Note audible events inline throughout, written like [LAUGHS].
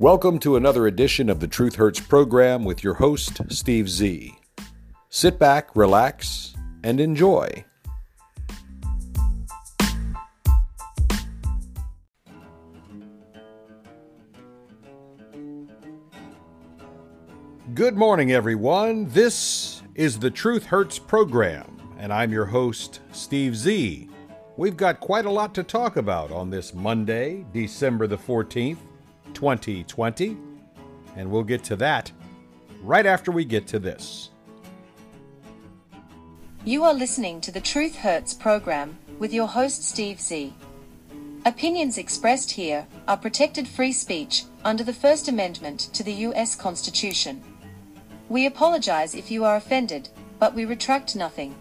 Welcome to another edition of the Truth Hurts program with your host, Steve Z. Sit back, relax, and enjoy. Good morning, everyone. This is the Truth Hurts program, and I'm your host, Steve Z. We've got quite a lot to talk about on this Monday, December the 14th, 2020, and we'll get to that right after we get to this. You are listening to the Truth Hurts program with your host Steve Z. Opinions expressed here are protected free speech under the First Amendment to the U.S. Constitution. We apologize if you are offended, but we retract nothing.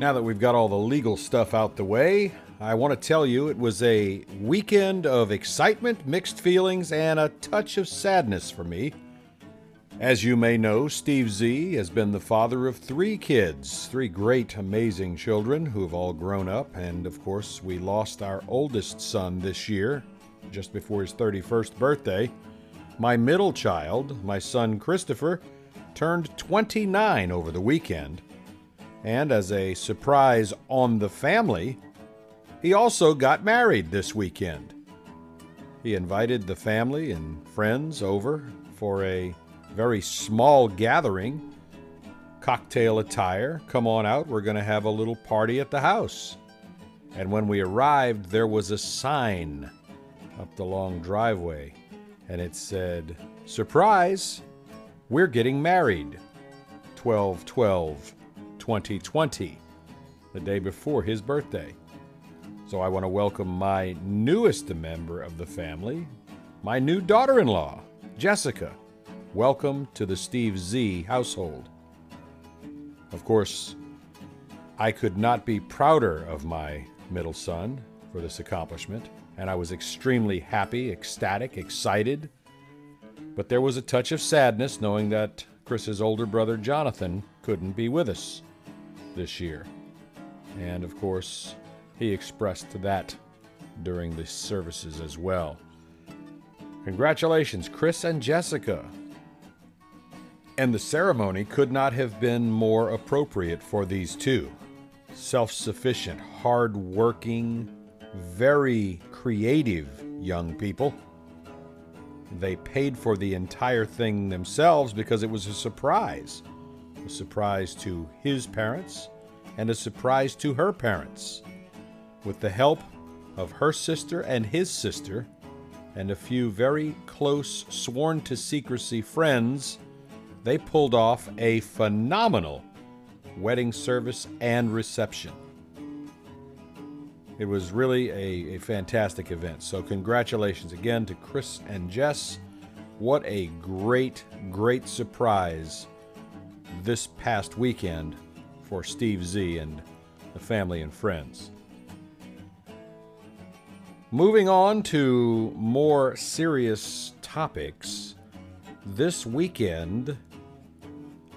Now that we've got all the legal stuff out the way, I want to tell you it was a weekend of excitement, mixed feelings, and a touch of sadness for me. As you may know, Steve Z has been the father of three kids, three great, amazing children who have all grown up, and of course, we lost our oldest son this year, just before his 31st birthday. My middle child, my son Christopher, turned 29 over the weekend. And as a surprise on the family, he also got married this weekend. He invited the family and friends over for a very small gathering, cocktail attire. Come on out, we're going to have a little party at the house. And when we arrived, there was a sign up the long driveway, and it said, Surprise! We're getting married. 12 12 2020, the day before his birthday. So I want to welcome my newest member of the family, my new daughter in law, Jessica. Welcome to the Steve Z household. Of course, I could not be prouder of my middle son for this accomplishment, and I was extremely happy, ecstatic, excited. But there was a touch of sadness knowing that Chris's older brother Jonathan couldn't be with us this year. And of course, he expressed that during the services as well. Congratulations, Chris and Jessica. And the ceremony could not have been more appropriate for these two. Self sufficient, hard working, very creative young people. They paid for the entire thing themselves because it was a surprise. A surprise to his parents and a surprise to her parents. With the help of her sister and his sister, and a few very close, sworn to secrecy friends, they pulled off a phenomenal wedding service and reception. It was really a, a, fantastic event. So, congratulations again to Chris and Jess. What a great, great surprise this past weekend for Steve Z and the family and friends. Moving on to more serious topics, this weekend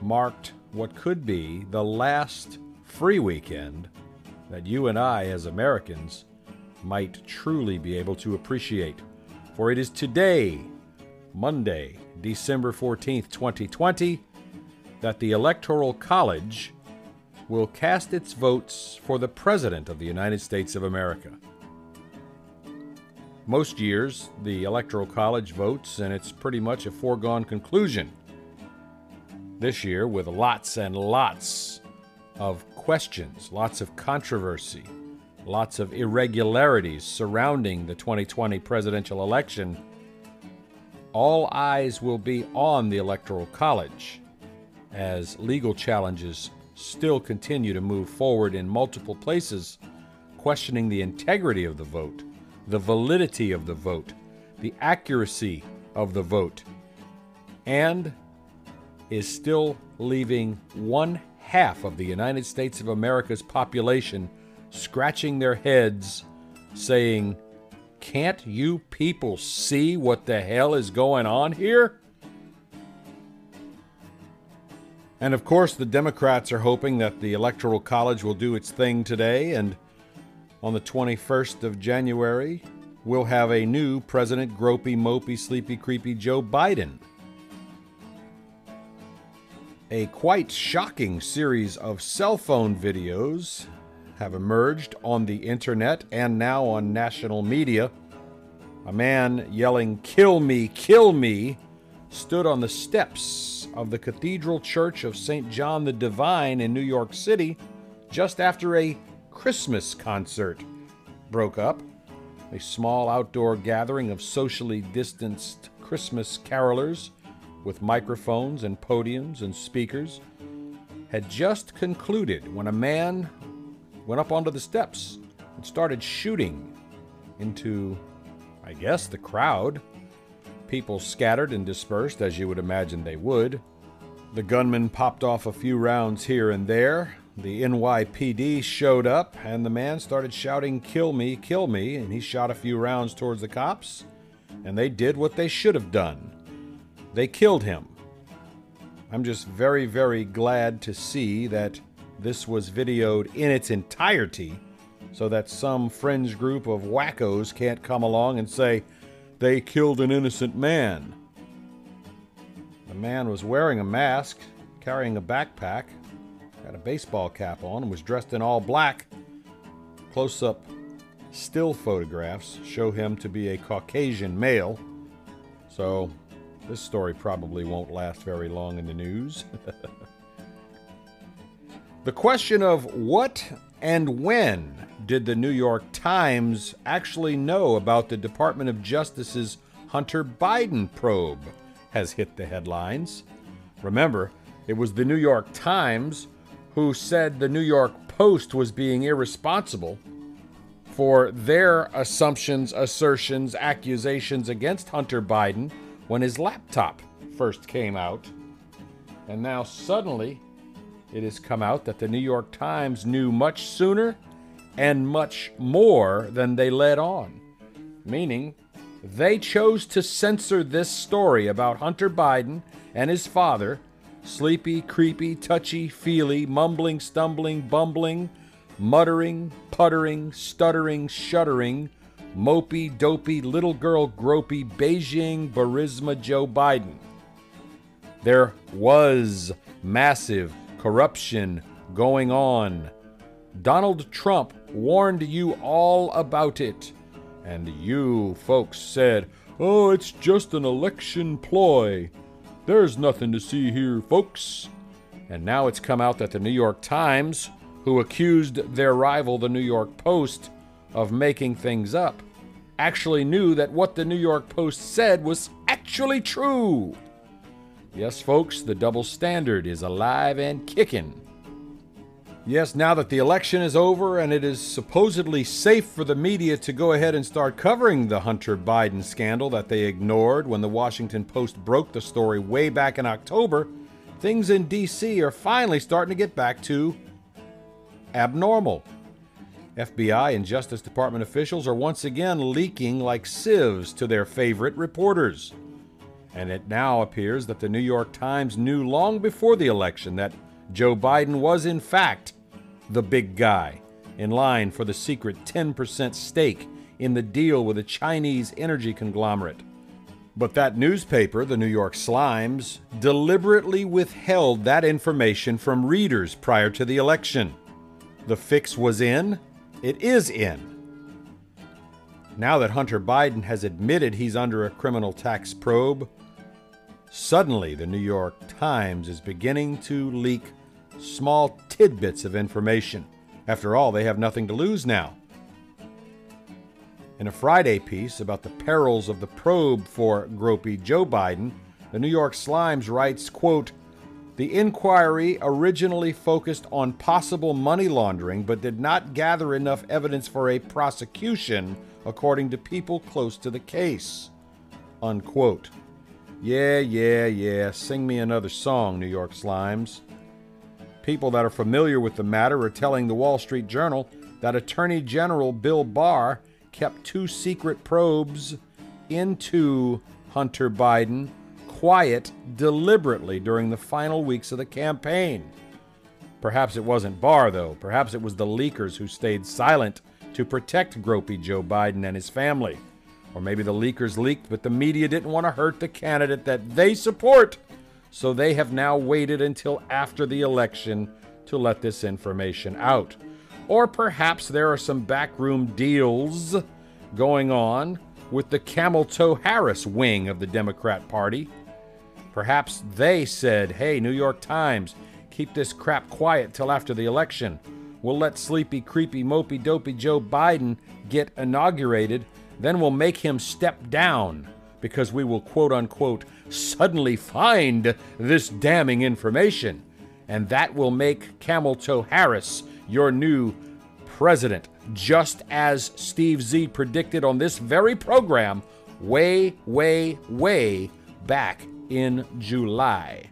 marked what could be the last free weekend that you and I, as Americans, might truly be able to appreciate. For it is today, Monday, December 14th, 2020, that the Electoral College will cast its votes for the President of the United States of America. Most years, the Electoral College votes, and it's pretty much a foregone conclusion. This year, with lots and lots of questions, lots of controversy, lots of irregularities surrounding the 2020 presidential election, all eyes will be on the Electoral College as legal challenges still continue to move forward in multiple places, questioning the integrity of the vote the validity of the vote, the accuracy of the vote, and is still leaving one half of the United States of America's population scratching their heads, saying, Can't you people see what the hell is going on here? And of course, the Democrats are hoping that the Electoral College will do its thing today and on the 21st of January, we'll have a new President Gropey, Mopey, Sleepy, Creepy Joe Biden. A quite shocking series of cell phone videos have emerged on the internet and now on national media. A man yelling, Kill me, kill me, stood on the steps of the Cathedral Church of St. John the Divine in New York City just after a Christmas concert broke up. A small outdoor gathering of socially distanced Christmas carolers with microphones and podiums and speakers had just concluded when a man went up onto the steps and started shooting into, I guess, the crowd. People scattered and dispersed, as you would imagine they would. The gunman popped off a few rounds here and there, the NYPD showed up, and the man started shouting, Kill me, kill me, and he shot a few rounds towards the cops, and they did what they should have done. They killed him. I'm just very, very glad to see that this was videoed in its entirety so that some fringe group of wackos can't come along and say, they killed an innocent man. The man was wearing a mask, carrying a backpack, had a baseball cap on, and was dressed in all black. Close up still photographs show him to be a Caucasian male, so this story probably won't last very long in the news. [LAUGHS] the question of what and when did the New York Times actually know about the Department of Justice's Hunter Biden probe has hit the headlines. Remember, it was the New York Times who said the New York Post was being irresponsible for their assumptions, assertions, accusations against Hunter Biden when his laptop first came out. And now suddenly it has come out that the New York Times knew much sooner and much more than they led on. Meaning, they chose to censor this story about Hunter Biden and his father sleepy, creepy, touchy, feely, mumbling, stumbling, bumbling, muttering, puttering, stuttering, shuddering, mopey, dopey, little girl gropey, Beijing, Burisma Joe Biden. There was massive corruption going on. Donald Trump warned you all about it. And you folks said, oh, it's just an election ploy. There's nothing to see here, folks. And now it's come out that the New York Times, who accused their rival, the New York Post, of making things up, actually knew that what the New York Post said was actually true. Yes, folks, the double standard is alive and kicking. Yes, now that the election is over and it is supposedly safe for the media to go ahead and start covering the Hunter Biden scandal that they ignored when the Washington Post broke the story way back in October, things in D.C. are finally starting to get back to abnormal. FBI and Justice Department officials are once again leaking like sieves to their favorite reporters. And it now appears that the New York Times knew long before the election that Joe Biden was, in fact, the big guy, in line for the secret 10% stake in the deal with a Chinese energy conglomerate. But that newspaper, the New York Slimes, deliberately withheld that information from readers prior to the election. The fix was in, it is in. Now that Hunter Biden has admitted he's under a criminal tax probe, suddenly the New York Times is beginning to leak small tidbits of information. After all, they have nothing to lose now. In a Friday piece about the perils of the probe for gropey Joe Biden, the New York Slimes writes, quote, the inquiry originally focused on possible money laundering but did not gather enough evidence for a prosecution, according to people close to the case. Unquote. Yeah, yeah, yeah, sing me another song, New York Slimes. People that are familiar with the matter are telling the Wall Street Journal that Attorney General Bill Barr kept two secret probes into Hunter Biden quiet deliberately during the final weeks of the campaign. Perhaps it wasn't Barr, though. Perhaps it was the leakers who stayed silent to protect gropey Joe Biden and his family. Or maybe the leakers leaked, but the media didn't want to hurt the candidate that they support. So they have now waited until after the election to let this information out. Or perhaps there are some backroom deals going on with the Camel Toe Harris wing of the Democrat Party. Perhaps they said, hey, New York Times, keep this crap quiet till after the election. We'll let sleepy, creepy, mopey, dopey Joe Biden get inaugurated, then we'll make him step down because we will quote unquote suddenly find this damning information. And that will make Camel Toe Harris your new president, just as Steve Z predicted on this very program way, way, way back in July.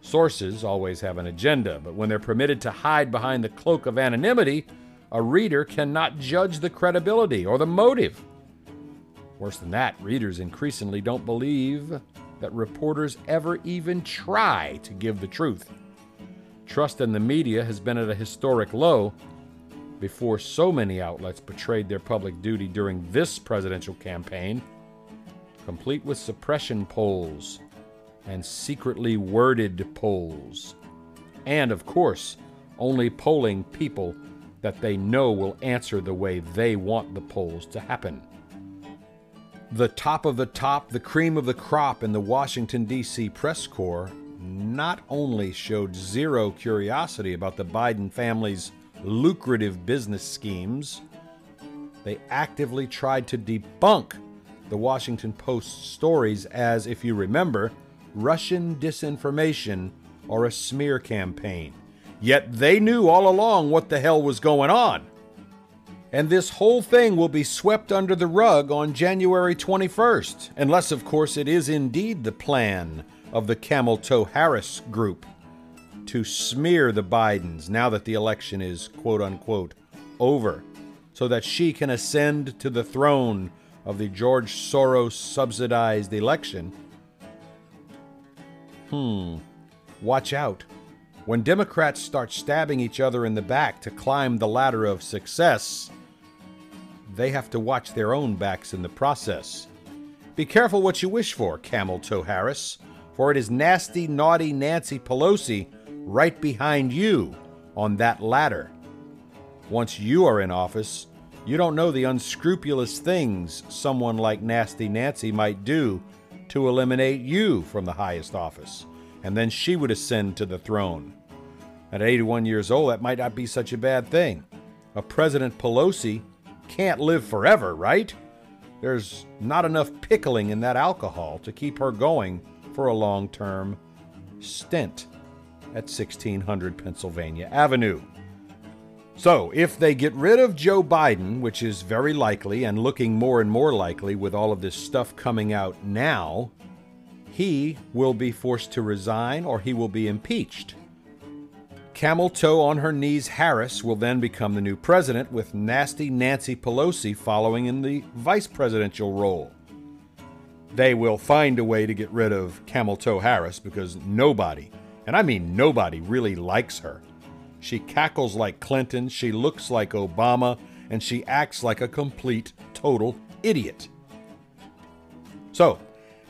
Sources always have an agenda, but when they're permitted to hide behind the cloak of anonymity, a reader cannot judge the credibility or the motive. Worse than that, readers increasingly don't believe that reporters ever even try to give the truth. Trust in the media has been at a historic low before so many outlets betrayed their public duty during this presidential campaign, complete with suppression polls and secretly worded polls. And of course, only polling people that they know will answer the way they want the polls to happen. The top of the top, the cream of the crop in the Washington, D.C. press corps not only showed zero curiosity about the Biden family's lucrative business schemes, they actively tried to debunk the Washington Post stories as, if you remember, Russian disinformation or a smear campaign. Yet they knew all along what the hell was going on. And this whole thing will be swept under the rug on January 21st, unless, of course, it is indeed the plan of the Camel Toe Harris group to smear the Bidens now that the election is quote unquote over, so that she can ascend to the throne of the George Soros subsidized election. Hmm, watch out. When Democrats start stabbing each other in the back to climb the ladder of success, they have to watch their own backs in the process. Be careful what you wish for, Camel Toe Harris, for it is nasty, naughty Nancy Pelosi right behind you on that ladder. Once you are in office, you don't know the unscrupulous things someone like Nasty Nancy might do to eliminate you from the highest office, and then she would ascend to the throne. At 81 years old, that might not be such a bad thing. A President Pelosi can't live forever, right? There's not enough pickling in that alcohol to keep her going for a long term stint at 1600 Pennsylvania Avenue. So, if they get rid of Joe Biden, which is very likely and looking more and more likely with all of this stuff coming out now, he will be forced to resign or he will be impeached. Camel toe on her knees Harris will then become the new president, with nasty Nancy Pelosi following in the vice presidential role. They will find a way to get rid of Camel toe Harris because nobody, and I mean nobody, really likes her. She cackles like Clinton, she looks like Obama, and she acts like a complete, total idiot. So,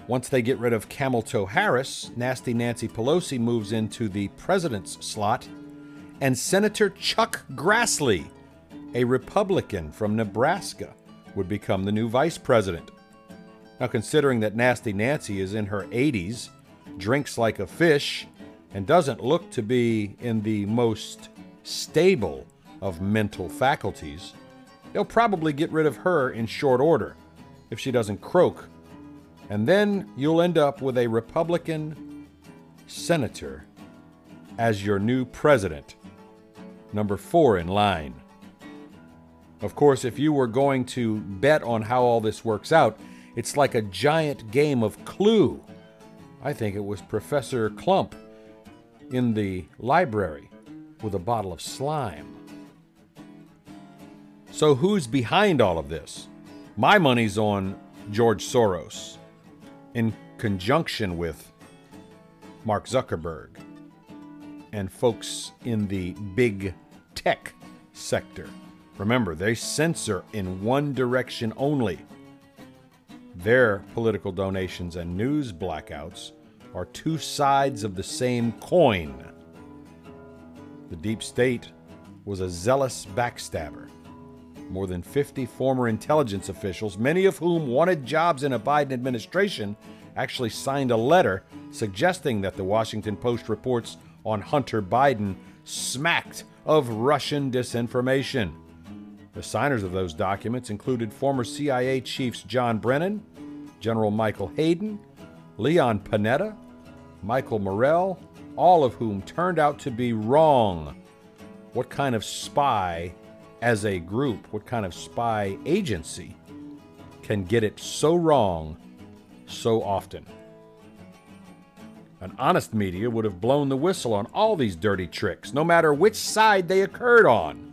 once they get rid of Camel Toe Harris, Nasty Nancy Pelosi moves into the president's slot, and Senator Chuck Grassley, a Republican from Nebraska, would become the new vice president. Now, considering that Nasty Nancy is in her 80s, drinks like a fish, and doesn't look to be in the most stable of mental faculties, they'll probably get rid of her in short order if she doesn't croak. And then you'll end up with a Republican senator as your new president, number four in line. Of course, if you were going to bet on how all this works out, it's like a giant game of Clue. I think it was Professor Clump in the library with a bottle of slime. So, who's behind all of this? My money's on George Soros in conjunction with Mark Zuckerberg and folks in the big tech sector Remember, they censor in one direction only. Their political donations and news blackouts are two sides of the same coin. The deep state was a zealous backstabber. More than 50 former intelligence officials, many of whom wanted jobs in a Biden administration, actually signed a letter suggesting that the Washington Post reports on Hunter Biden smacked of Russian disinformation. The signers of those documents included former CIA chiefs John Brennan, General Michael Hayden, Leon Panetta, Michael Morell, all of whom turned out to be wrong. What kind of spy, as a group, what kind of spy agency can get it so wrong so often? An honest media would have blown the whistle on all these dirty tricks, no matter which side they occurred on.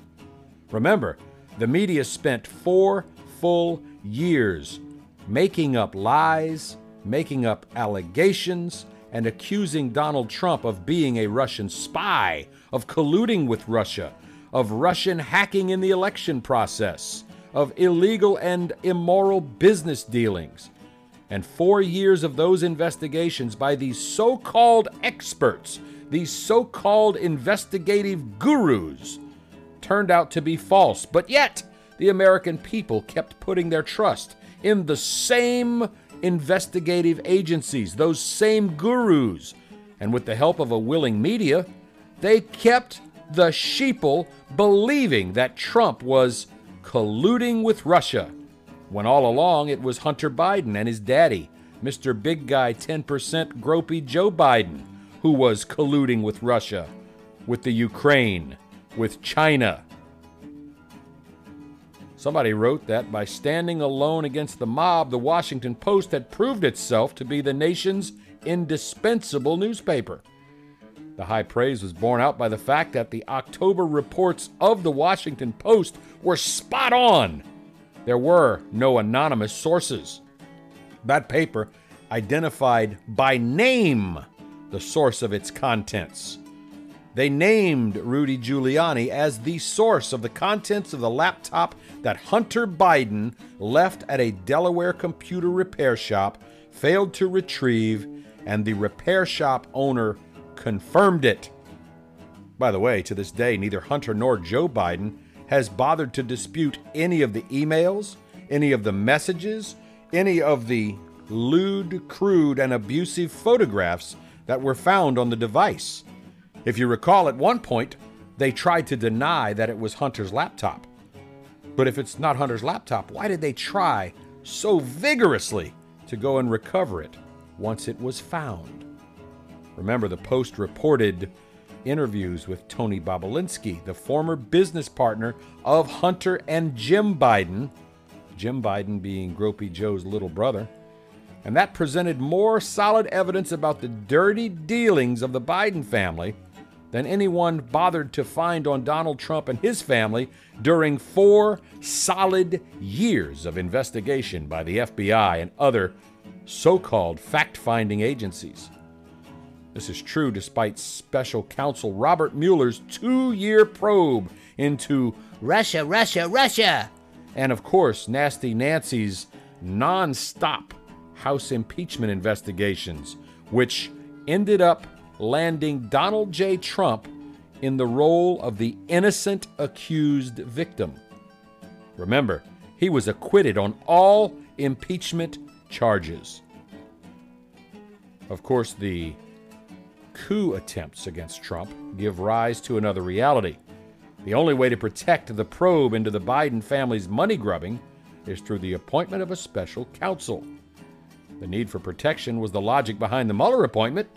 Remember, the media spent four full years making up lies, making up allegations, and accusing Donald Trump of being a Russian spy, of colluding with Russia, of Russian hacking in the election process, of illegal and immoral business dealings. And four years of those investigations by these so called experts, these so called investigative gurus, turned out to be false. But yet, the American people kept putting their trust in the same investigative agencies, those same gurus. And with the help of a willing media, they kept the sheeple believing that Trump was colluding with Russia, when all along it was Hunter Biden and his daddy, Mr. Big Guy 10% gropey Joe Biden, who was colluding with Russia, with the Ukraine, with China, Somebody wrote that by standing alone against the mob, the Washington Post had proved itself to be the nation's indispensable newspaper. The high praise was borne out by the fact that the October reports of the Washington Post were spot on. There were no anonymous sources. That paper identified by name the source of its contents. They named Rudy Giuliani as the source of the contents of the laptop that Hunter Biden left at a Delaware computer repair shop, failed to retrieve, and the repair shop owner confirmed it. By the way, to this day, neither Hunter nor Joe Biden has bothered to dispute any of the emails, any of the messages, any of the lewd, crude, and abusive photographs that were found on the device. If you recall, at one point, they tried to deny that it was Hunter's laptop. But if it's not Hunter's laptop, why did they try so vigorously to go and recover it once it was found? Remember, the Post reported interviews with Tony Bobulinski, the former business partner of Hunter and Jim Biden, Jim Biden being Gropey Joe's little brother. And that presented more solid evidence about the dirty dealings of the Biden family than anyone bothered to find on Donald Trump and his family during four solid years of investigation by the FBI and other so called fact finding agencies. This is true despite special counsel Robert Mueller's two year probe into Russia, Russia, Russia, and of course, Nasty Nancy's non stop House impeachment investigations, which ended up landing Donald J. Trump in the role of the innocent accused victim. Remember, he was acquitted on all impeachment charges. Of course, the coup attempts against Trump give rise to another reality. The only way to protect the probe into the Biden family's money grubbing is through the appointment of a special counsel. The need for protection was the logic behind the Mueller appointment,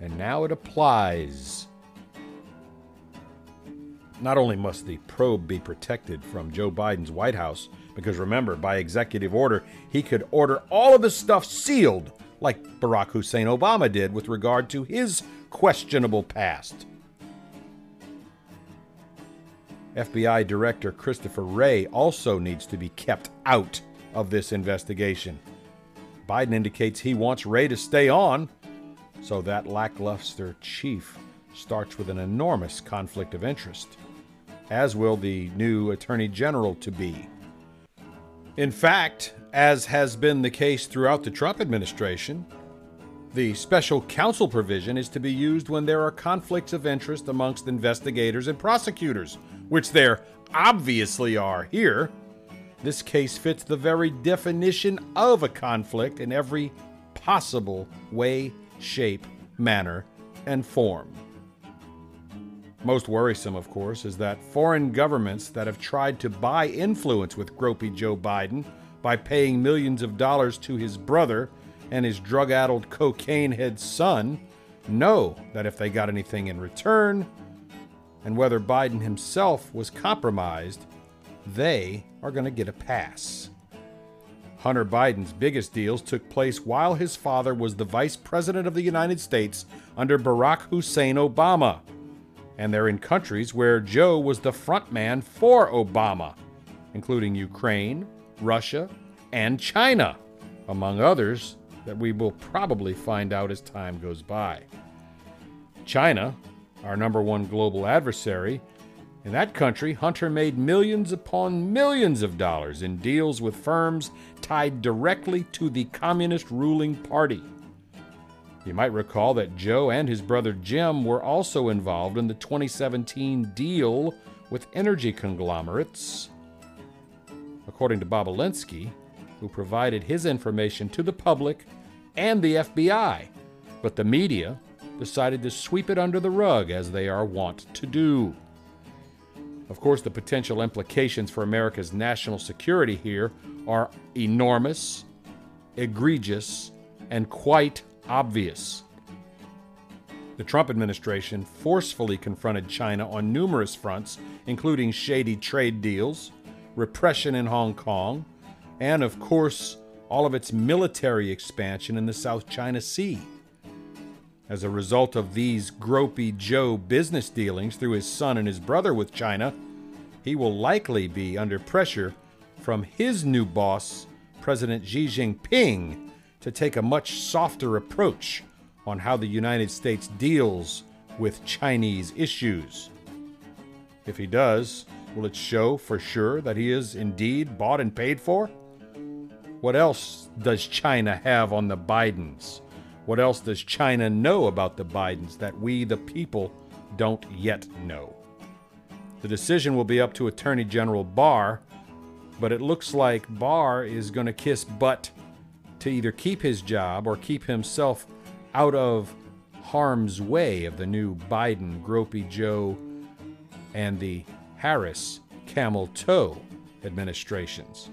and now it applies. Not only must the probe be protected from Joe Biden's White House, because remember, by executive order, he could order all of the stuff sealed, like Barack Hussein Obama did with regard to his questionable past. FBI Director Christopher Wray also needs to be kept out of this investigation. Biden indicates he wants Wray to stay on so that lackluster chief starts with an enormous conflict of interest. as will the new Attorney General to be. In fact, as has been the case throughout the Trump administration, the special counsel provision is to be used when there are conflicts of interest amongst investigators and prosecutors, which there obviously are here. This case fits the very definition of a conflict in every possible way, shape, manner, and form. Most worrisome, of course, is that foreign governments that have tried to buy influence with gropey Joe Biden by paying millions of dollars to his brother and his drug addled cocaine head son know that if they got anything in return, and whether Biden himself was compromised, they are going to get a pass. Hunter Biden's biggest deals took place while his father was the Vice President of the United States under Barack Hussein Obama. And they're in countries where Joe was the front man for Obama, including Ukraine, Russia, and China, among others that we will probably find out as time goes by. China, our number one global adversary, in that country, Hunter made millions upon millions of dollars in deals with firms tied directly to the communist ruling party. You might recall that Joe and his brother Jim were also involved in the 2017 deal with energy conglomerates. According to Bobulinski, who provided his information to the public and the FBI, but the media decided to sweep it under the rug as they are wont to do. Of course, the potential implications for America's national security here are enormous, egregious, and quite obvious. The Trump administration forcefully confronted China on numerous fronts, including shady trade deals, repression in Hong Kong, and, of course, all of its military expansion in the South China Sea. As a result of these gropey Joe business dealings through his son and his brother with China, he will likely be under pressure from his new boss, President Xi Jinping, to take a much softer approach on how the United States deals with Chinese issues. If he does, will it show for sure that he is indeed bought and paid for? What else does China have on the Bidens? What else does China know about the Bidens that we, the people, don't yet know? The decision will be up to Attorney General Barr, but it looks like Barr is going to kiss butt to either keep his job or keep himself out of harm's way of the new Biden, Gropey Joe, and the Harris Camel Toe administrations.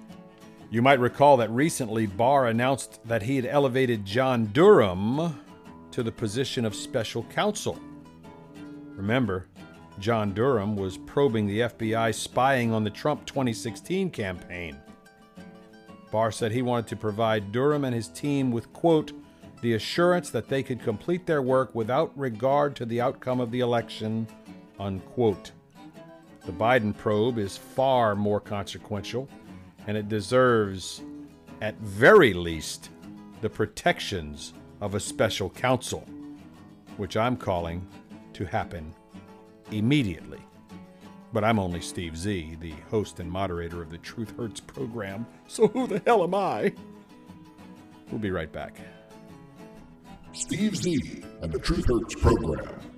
You might recall that recently Barr announced that he had elevated John Durham to the position of special counsel. Remember, John Durham was probing the FBI spying on the Trump 2016 campaign. Barr said he wanted to provide Durham and his team with, quote, the assurance that they could complete their work without regard to the outcome of the election, unquote. The Biden probe is far more consequential and it deserves, at very least, the protections of a special counsel, which I'm calling to happen immediately. But I'm only Steve Z, the host and moderator of the Truth Hurts program, so who the hell am I? We'll be right back. Steve Z and the Truth Hurts program.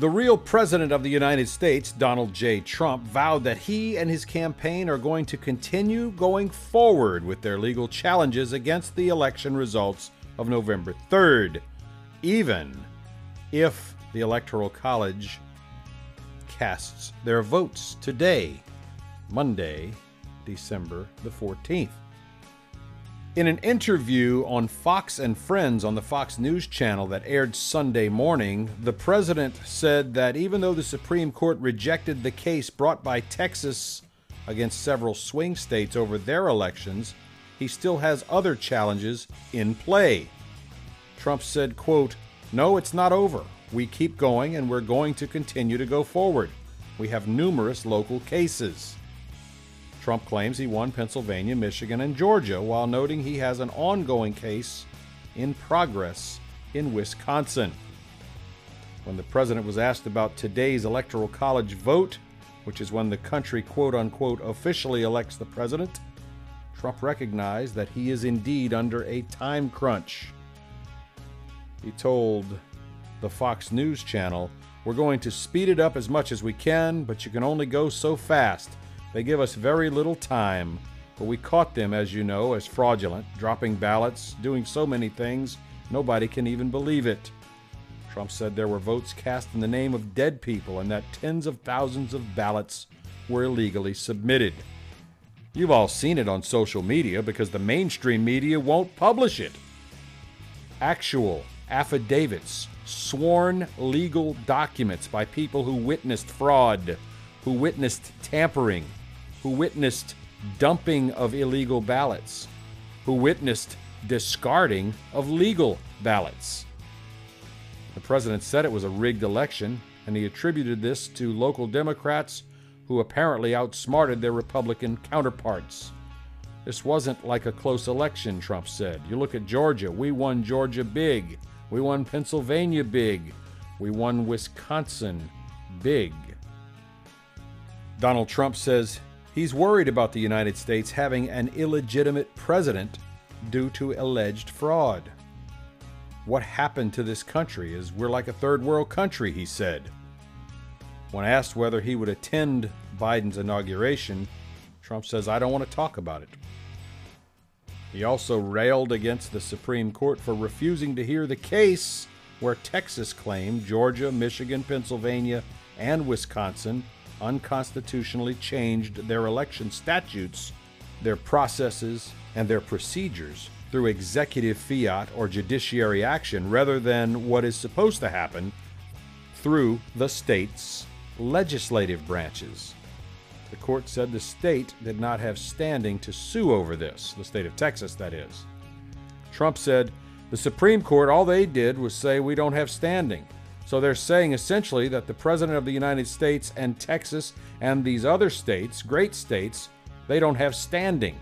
The real president of the United States, Donald J. Trump, vowed that he and his campaign are going to continue going forward with their legal challenges against the election results of November 3rd, even if the Electoral College casts their votes today, Monday, December the 14th. In an interview on Fox and Friends on the Fox News channel that aired Sunday morning, the president said that even though the Supreme Court rejected the case brought by Texas against several swing states over their elections, he still has other challenges in play. Trump said, quote, "No, it's not over. We keep going and we're going to continue to go forward. We have numerous local cases." Trump claims he won Pennsylvania, Michigan, and Georgia, while noting he has an ongoing case in progress in Wisconsin. When the president was asked about today's electoral college vote, which is when the country quote unquote officially elects the president, Trump recognized that he is indeed under a time crunch. He told the Fox News channel, We're going to speed it up as much as we can, but you can only go so fast. They give us very little time. But we caught them, as you know, as fraudulent, dropping ballots, doing so many things, nobody can even believe it. Trump said there were votes cast in the name of dead people and that tens of thousands of ballots were illegally submitted. You've all seen it on social media because the mainstream media won't publish it. Actual affidavits, sworn legal documents by people who witnessed fraud, who witnessed tampering, who witnessed dumping of illegal ballots, who witnessed discarding of legal ballots. The president said it was a rigged election, and he attributed this to local Democrats who apparently outsmarted their Republican counterparts. This wasn't like a close election, Trump said. You look at Georgia, we won Georgia big. We won Pennsylvania big. We won Wisconsin big. Donald Trump says he's worried about the United States having an illegitimate president due to alleged fraud. What happened to this country is we're like a third world country, he said. When asked whether he would attend Biden's inauguration, Trump says, I don't want to talk about it. He also railed against the Supreme Court for refusing to hear the case where Texas claimed Georgia, Michigan, Pennsylvania, and Wisconsin unconstitutionally changed their election statutes, their processes, and their procedures through executive fiat or judiciary action rather than what is supposed to happen through the state's legislative branches. The court said the state did not have standing to sue over this, the state of Texas, that is. Trump said the Supreme Court, all they did was say we don't have standing. So they're saying essentially that the President of the United States and Texas and these other states, great states, they don't have standing.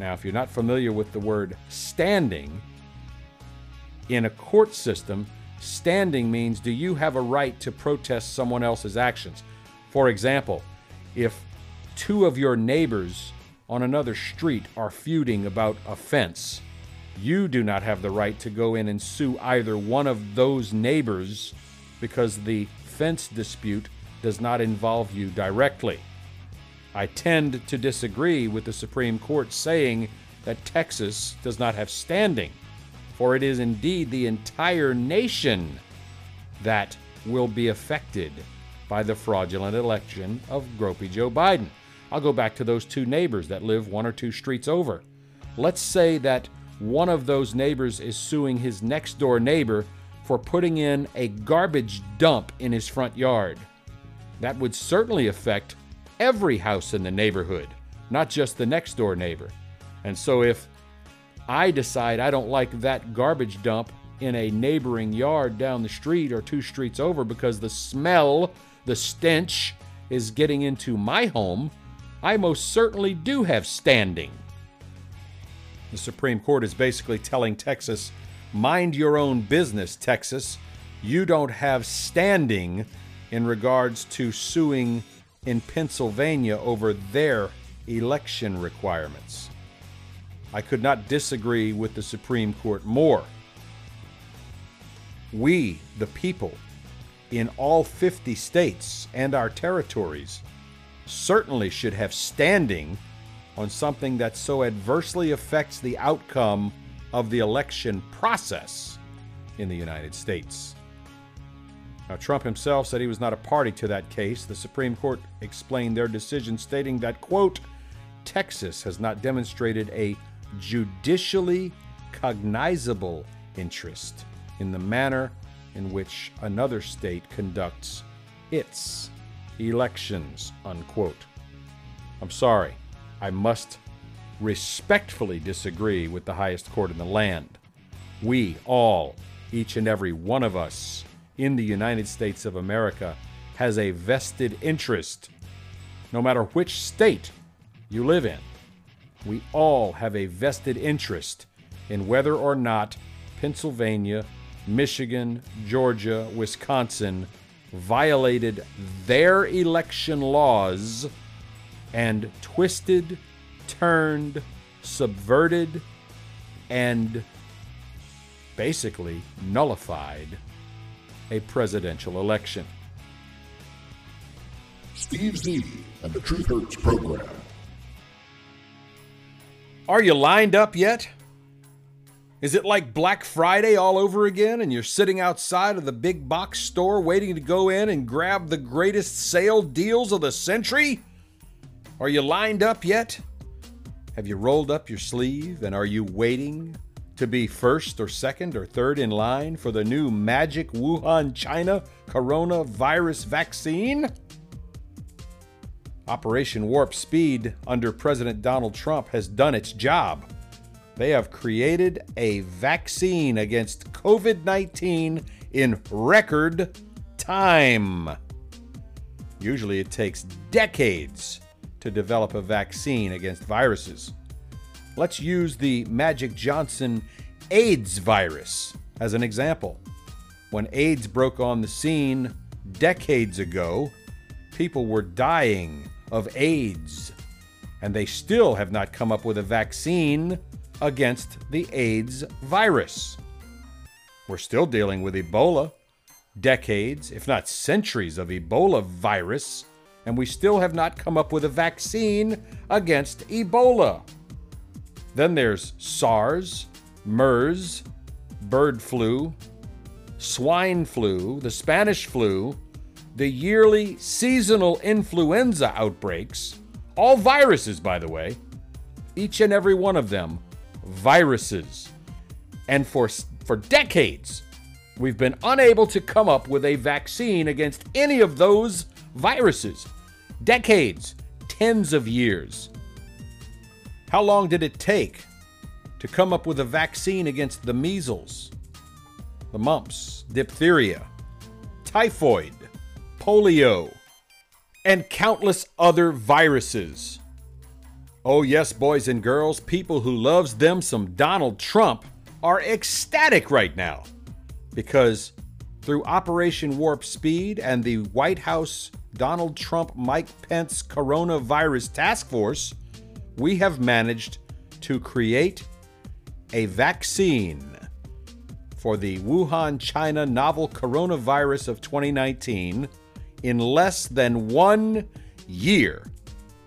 Now, if you're not familiar with the word standing, in a court system, standing means do you have a right to protest someone else's actions? For example, if two of your neighbors on another street are feuding about a fence, you do not have the right to go in and sue either one of those neighbors because the fence dispute does not involve you directly. I tend to disagree with the Supreme Court saying that Texas does not have standing, for it is indeed the entire nation that will be affected by the fraudulent election of Gropey Joe Biden. I'll go back to those two neighbors that live one or two streets over. Let's say that one of those neighbors is suing his next door neighbor for putting in a garbage dump in his front yard. That would certainly affect every house in the neighborhood, not just the next door neighbor. And so if I decide I don't like that garbage dump in a neighboring yard down the street or two streets over because the smell the stench is getting into my home, I most certainly do have standing. The Supreme Court is basically telling Texas, mind your own business, Texas. You don't have standing in regards to suing in Pennsylvania over their election requirements. I could not disagree with the Supreme Court more. We, the people, in all 50 states and our territories certainly should have standing on something that so adversely affects the outcome of the election process in the United States. Now, Trump himself said he was not a party to that case. The Supreme Court explained their decision, stating that, quote, Texas has not demonstrated a judicially cognizable interest in the manner in which another state conducts its elections, unquote. I'm sorry, I must respectfully disagree with the highest court in the land. We all, each and every one of us in the United States of America, has a vested interest, no matter which state you live in. We all have a vested interest in whether or not Pennsylvania Michigan, Georgia, Wisconsin violated their election laws and twisted, turned, subverted, and basically nullified a presidential election. Steve Z and the Truth Hurts program. Are you lined up yet? Is it like Black Friday all over again and you're sitting outside of the big box store waiting to go in and grab the greatest sale deals of the century? Are you lined up yet? Have you rolled up your sleeve and are you waiting to be first or second or third in line for the new magic Wuhan, China coronavirus vaccine? Operation Warp Speed under President Donald Trump has done its job. They have created a vaccine against COVID 19 in record time. Usually it takes decades to develop a vaccine against viruses. Let's use the Magic Johnson AIDS virus as an example. When AIDS broke on the scene decades ago, people were dying of AIDS, and they still have not come up with a vaccine against the AIDS virus. We're still dealing with Ebola, decades, if not centuries, of Ebola virus, and we still have not come up with a vaccine against Ebola. Then there's SARS, MERS, bird flu, swine flu, the Spanish flu, the yearly seasonal influenza outbreaks, all viruses, by the way, each and every one of them viruses. And for, for decades, we've been unable to come up with a vaccine against any of those viruses. Decades, tens of years. How long did it take to come up with a vaccine against the measles, the mumps, diphtheria, typhoid, polio, and countless other viruses? Oh, yes, boys and girls, people who loves them some Donald Trump are ecstatic right now because through Operation Warp Speed and the White House Donald Trump Mike Pence Coronavirus Task Force, we have managed to create a vaccine for the Wuhan, China novel coronavirus of 2019 in less than one year.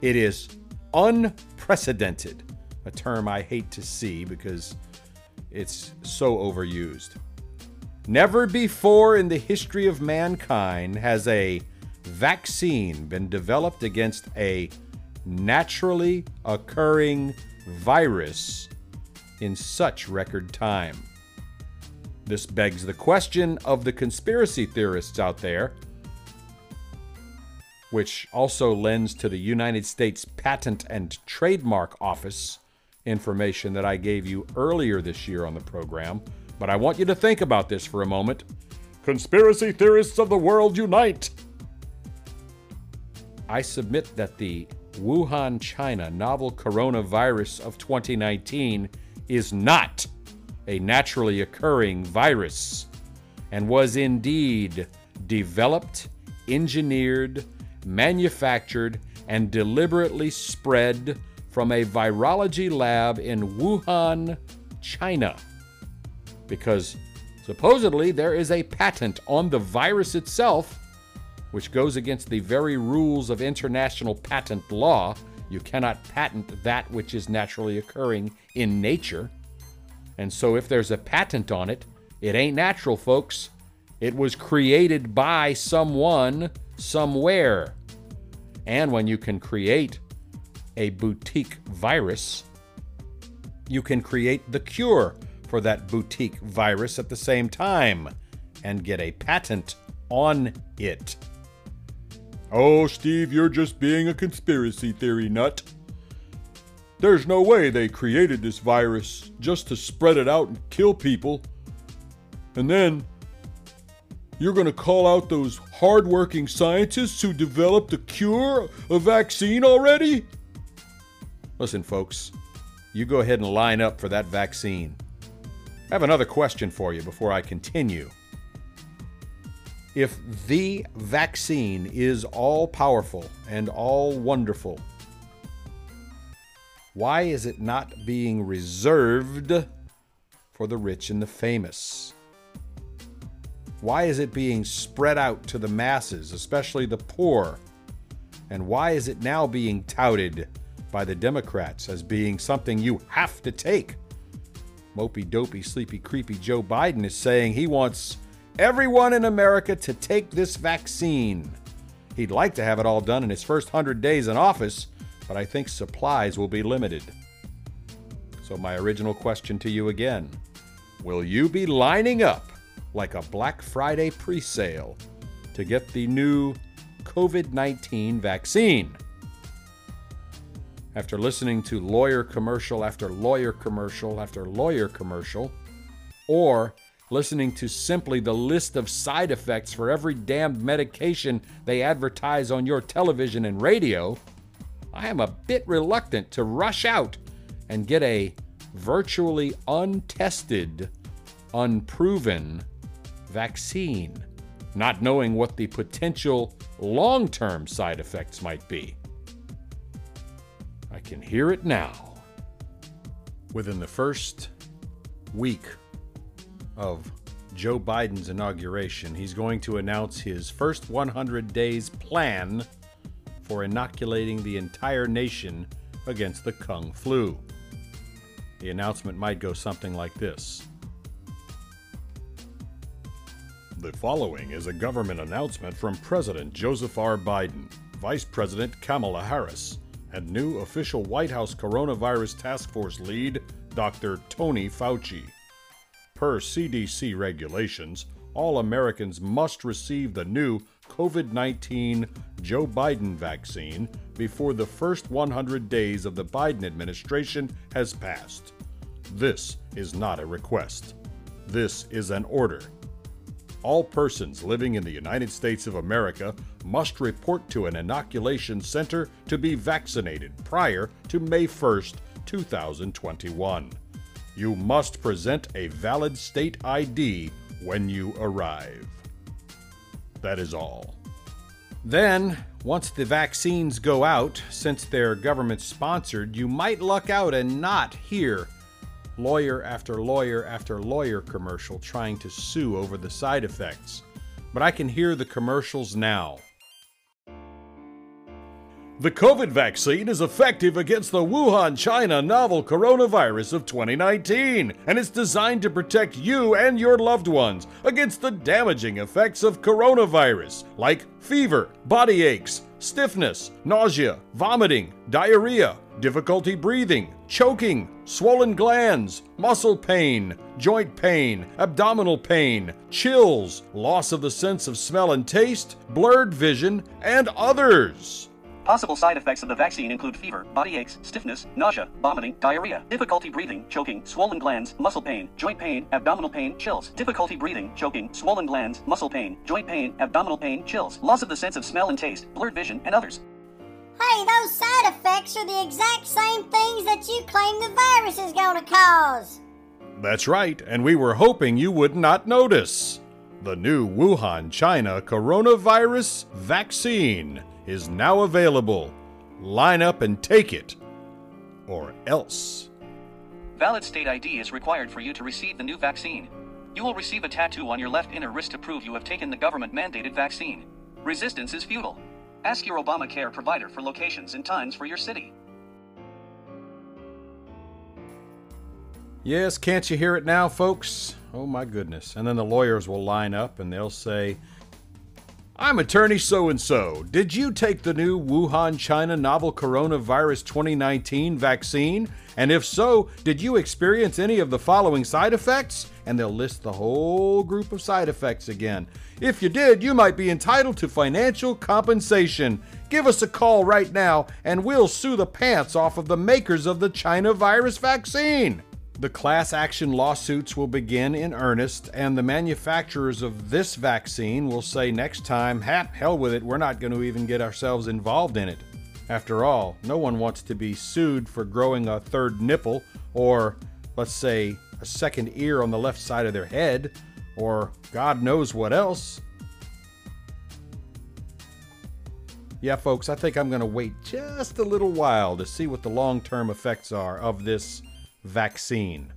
It is unprecedented, a term I hate to see because it's so overused. Never before in the history of mankind has a vaccine been developed against a naturally occurring virus in such record time. This begs the question of the conspiracy theorists out there which also lends to the United States Patent and Trademark Office information that I gave you earlier this year on the program. But I want you to think about this for a moment. Conspiracy theorists of the world unite! I submit that the Wuhan, China novel coronavirus of 2019 is not a naturally occurring virus and was indeed developed, engineered, manufactured, and deliberately spread from a virology lab in Wuhan, China. Because supposedly there is a patent on the virus itself, which goes against the very rules of international patent law. You cannot patent that which is naturally occurring in nature. And so if there's a patent on it, it ain't natural, folks. It was created by someone somewhere. And when you can create a boutique virus, you can create the cure for that boutique virus at the same time and get a patent on it. Oh, Steve, you're just being a conspiracy theory nut. There's no way they created this virus just to spread it out and kill people. And then you're going to call out those hardworking scientists who developed a cure, a vaccine already? Listen, folks, you go ahead and line up for that vaccine. I have another question for you before I continue. If the vaccine is all powerful and all wonderful, why is it not being reserved for the rich and the famous? Why is it being spread out to the masses, especially the poor? And why is it now being touted by the Democrats as being something you have to take? Mopey, dopey, sleepy, creepy Joe Biden is saying he wants everyone in America to take this vaccine. He'd like to have it all done in his first 100 days in office, but I think supplies will be limited. So, my original question to you again Will you be lining up like a Black Friday pre sale to get the new COVID 19 vaccine? After listening to lawyer commercial after lawyer commercial after lawyer commercial, or listening to simply the list of side effects for every damned medication they advertise on your television and radio, I am a bit reluctant to rush out and get a virtually untested, unproven vaccine, not knowing what the potential long term side effects might be. I can hear it now. Within the first week of Joe Biden's inauguration, he's going to announce his first 100 days plan for inoculating the entire nation against the Kung flu. The announcement might go something like this The following is a government announcement from President Joseph R. Biden, Vice President Kamala Harris, and new official White House Coronavirus Task Force lead, Dr. Tony Fauci. Per CDC regulations, all Americans must receive the new COVID 19 Joe Biden vaccine before the first 100 days of the Biden administration has passed. This is not a request. This is an order. All persons living in the United States of America must report to an inoculation center to be vaccinated prior to May 1st, 2021. You must present a valid state ID when you arrive. That is all. Then, once the vaccines go out, since they're government sponsored, you might luck out and not hear lawyer after lawyer after lawyer commercial trying to sue over the side effects. But I can hear the commercials now. The COVID vaccine is effective against the Wuhan, China novel coronavirus of 2019, and it's designed to protect you and your loved ones against the damaging effects of coronavirus, like fever, body aches, stiffness, nausea, vomiting, diarrhea, difficulty breathing, choking, swollen glands, muscle pain, joint pain, abdominal pain, chills, loss of the sense of smell and taste, blurred vision, and others. Possible side effects of the vaccine include fever, body aches, stiffness, nausea, vomiting, diarrhea, difficulty breathing, choking, swollen glands, muscle pain, joint pain, abdominal pain, chills, difficulty breathing, choking, swollen glands, muscle pain, joint pain, abdominal pain, chills, loss of the sense of smell and taste, blurred vision, and others. Hey, those side effects are the exact same things that you claim the virus is going to cause. That's right, and we were hoping you would not notice. The new Wuhan, China coronavirus vaccine is now available. Line up and take it. Or else. Valid state ID is required for you to receive the new vaccine. You will receive a tattoo on your left inner wrist to prove you have taken the government mandated vaccine. Resistance is futile. Ask your Obamacare provider for locations and times for your city. Yes, can't you hear it now, folks? Oh my goodness. And then the lawyers will line up and they'll say, I'm attorney so and so. Did you take the new Wuhan, China novel coronavirus 2019 vaccine? And if so, did you experience any of the following side effects? And they'll list the whole group of side effects again. If you did, you might be entitled to financial compensation. Give us a call right now and we'll sue the pants off of the makers of the China virus vaccine. The class action lawsuits will begin in earnest, and the manufacturers of this vaccine will say next time, hap, hell with it, we're not going to even get ourselves involved in it. After all, no one wants to be sued for growing a third nipple or, let's say, a second ear on the left side of their head, or God knows what else. Yeah, folks, I think I'm going to wait just a little while to see what the long term effects are of this vaccine.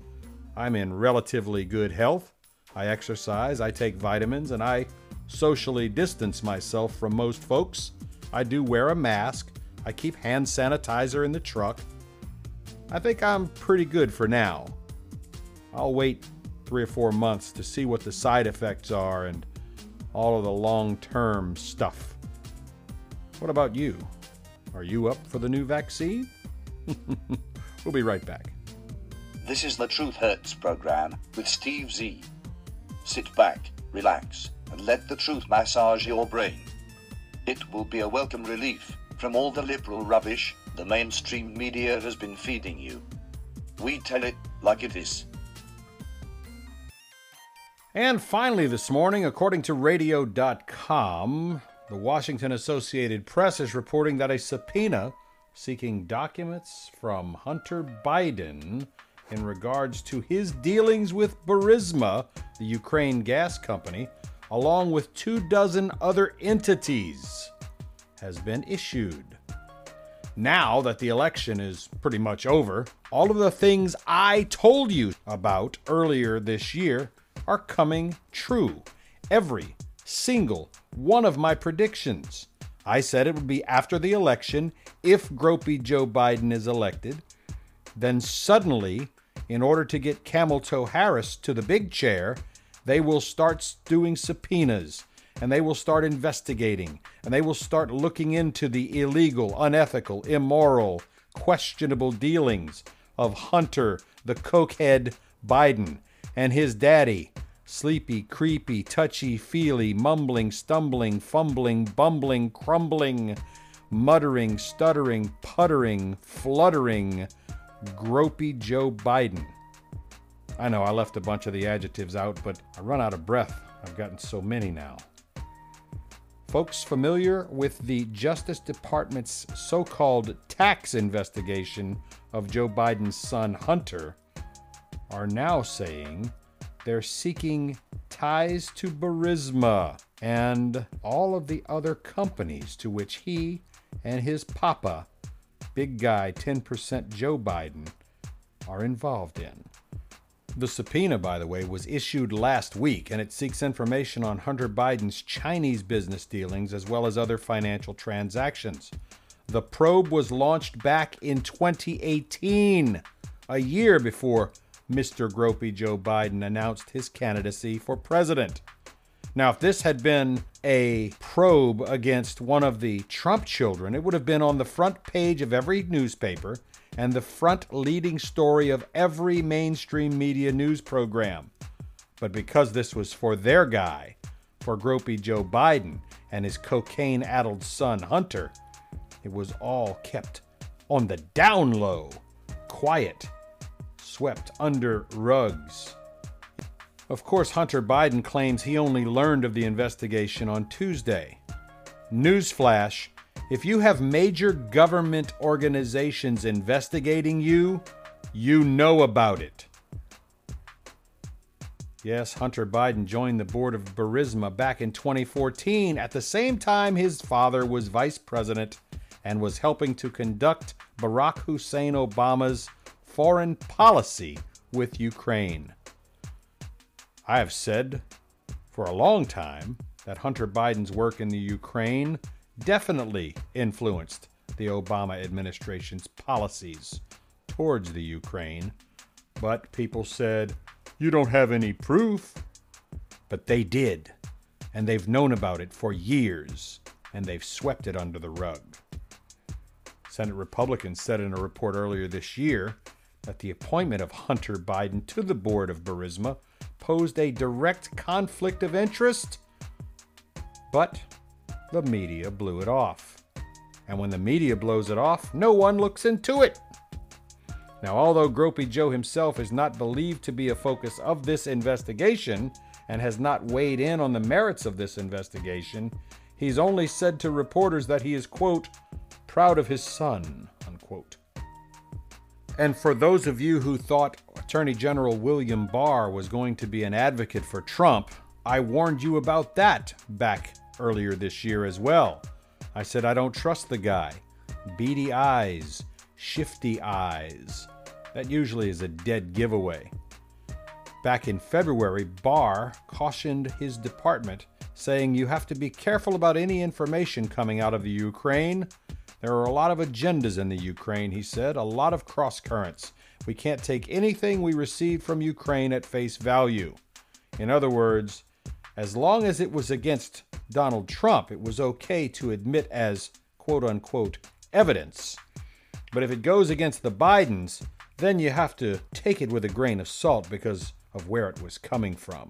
I'm in relatively good health. I exercise, I take vitamins, and I socially distance myself from most folks. I do wear a mask. I keep hand sanitizer in the truck. I think I'm pretty good for now. I'll wait three or four months to see what the side effects are and all of the long term stuff. What about you? Are you up for the new vaccine? [LAUGHS] we'll be right back. This is the Truth Hurts program with Steve Z. Sit back, relax, and let the truth massage your brain. It will be a welcome relief from all the liberal rubbish the mainstream media has been feeding you. We tell it like it is. And finally, this morning, according to Radio.com, the Washington Associated Press is reporting that a subpoena seeking documents from Hunter Biden in regards to his dealings with Burisma, the Ukraine gas company, along with two dozen other entities, has been issued. Now that the election is pretty much over, all of the things I told you about earlier this year are coming true. Every single one of my predictions. I said it would be after the election if gropey Joe Biden is elected. Then suddenly, in order to get Camel Toe Harris to the big chair, they will start doing subpoenas and they will start investigating and they will start looking into the illegal, unethical, immoral, questionable dealings of Hunter, the cokehead Biden, and his daddy, sleepy, creepy, touchy, feely, mumbling, stumbling, fumbling, bumbling, crumbling, muttering, stuttering, puttering, fluttering, gropey Joe Biden. I know I left a bunch of the adjectives out, but I run out of breath. I've gotten so many now. Folks familiar with the Justice Department's so called tax investigation of Joe Biden's son Hunter are now saying they're seeking ties to Burisma and all of the other companies to which he and his papa, big guy 10% Joe Biden, are involved in. The subpoena, by the way, was issued last week and it seeks information on Hunter Biden's Chinese business dealings as well as other financial transactions. The probe was launched back in 2018, a year before Mr. Gropey Joe Biden announced his candidacy for president. Now, if this had been a probe against one of the Trump children, it would have been on the front page of every newspaper and the front leading story of every mainstream media news program. But because this was for their guy, for Gropey Joe Biden and his cocaine addled son Hunter, it was all kept on the down low, quiet, swept under rugs. Of course, Hunter Biden claims he only learned of the investigation on Tuesday. Newsflash if you have major government organizations investigating you, you know about it. Yes, Hunter Biden joined the board of Burisma back in 2014 at the same time his father was vice president and was helping to conduct Barack Hussein Obama's foreign policy with Ukraine. I have said for a long time that Hunter Biden's work in the Ukraine definitely influenced the Obama administration's policies towards the Ukraine. But people said, you don't have any proof. But they did. And they've known about it for years. And they've swept it under the rug. Senate Republicans said in a report earlier this year that the appointment of Hunter Biden to the board of Burisma posed a direct conflict of interest. But the media blew it off. And when the media blows it off, no one looks into it. Now, although Gropey Joe himself is not believed to be a focus of this investigation and has not weighed in on the merits of this investigation, he's only said to reporters that he is, quote, proud of his son, unquote. And for those of you who thought Attorney General William Barr was going to be an advocate for Trump, I warned you about that back earlier this year as well. I said I don't trust the guy. Beady eyes, shifty eyes. That usually is a dead giveaway. Back in February, Barr cautioned his department, saying you have to be careful about any information coming out of the Ukraine. There are a lot of agendas in the Ukraine, he said, a lot of cross currents. We can't take anything we receive from Ukraine at face value. In other words, as long as it was against Donald Trump, it was okay to admit as quote unquote evidence. But if it goes against the Bidens, then you have to take it with a grain of salt because of where it was coming from.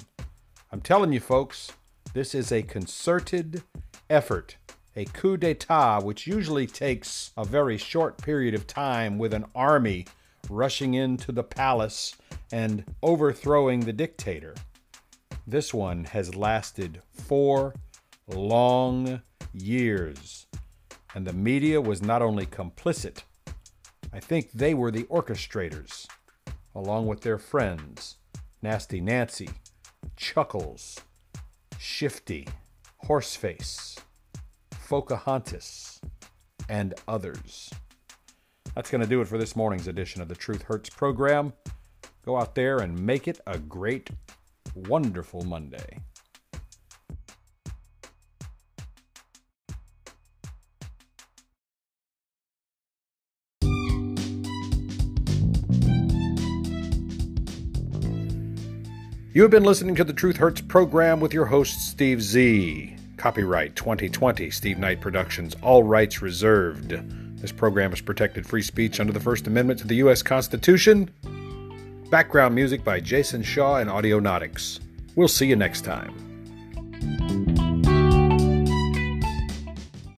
I'm telling you, folks, this is a concerted effort, a coup d'etat, which usually takes a very short period of time with an army rushing into the palace and overthrowing the dictator. This one has lasted four long years, and the media was not only complicit, I think they were the orchestrators, along with their friends Nasty Nancy, Chuckles, Shifty, Horseface, Pocahontas, and others. That's going to do it for this morning's edition of the Truth Hurts program. Go out there and make it a great, wonderful Monday. You have been listening to the Truth Hurts program with your host, Steve Z. Copyright 2020, Steve Knight Productions, all rights reserved. This program is protected free speech under the First Amendment to the U.S. Constitution. Background music by Jason Shaw and Audionautix. We'll see you next time.